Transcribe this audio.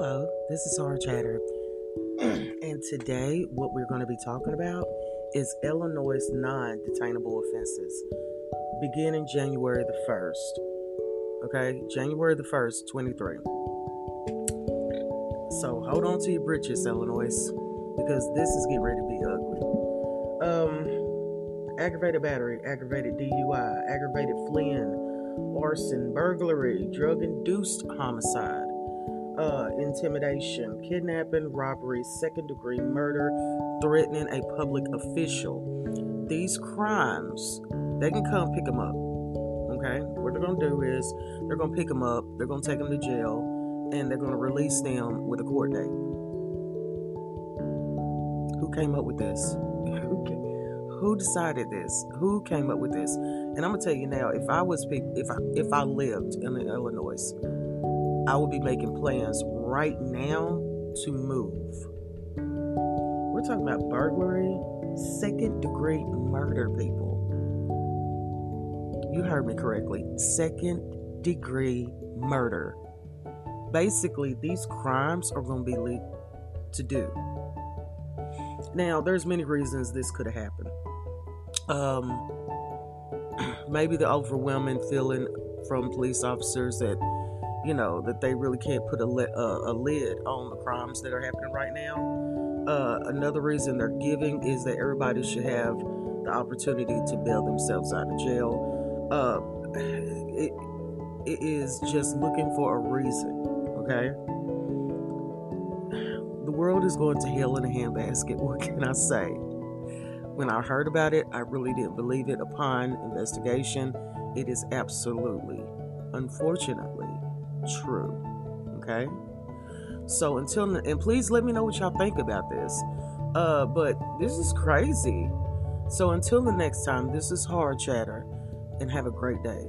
Hello, this is Hard Chatter. and today, what we're going to be talking about is Illinois' non detainable offenses beginning January the 1st. Okay, January the 1st, 23. So hold on to your britches, Illinois, because this is getting ready to be ugly. Um, aggravated battery, aggravated DUI, aggravated fleeing, arson, burglary, drug induced homicide uh, intimidation, kidnapping, robbery, second degree murder, threatening a public official. These crimes, they can come pick them up. Okay? What they're going to do is they're going to pick them up, they're going to take them to jail, and they're going to release them with a court date. Who came up with this? Who decided this? Who came up with this? And I'm gonna tell you now, if I was if I if I lived in Illinois, I will be making plans right now to move. We're talking about burglary, second degree murder, people. You heard me correctly. Second degree murder. Basically, these crimes are going to be legal to do. Now, there's many reasons this could have happened. Um, maybe the overwhelming feeling from police officers that you know that they really can't put a, li- uh, a lid on the crimes that are happening right now. Uh, another reason they're giving is that everybody should have the opportunity to bail themselves out of jail. Uh, it, it is just looking for a reason, okay? The world is going to hell in a handbasket. What can I say? When I heard about it, I really didn't believe it. Upon investigation, it is absolutely, unfortunately, true. Okay? So until and please let me know what y'all think about this. Uh, but this is crazy. So until the next time, this is Hard Chatter, and have a great day.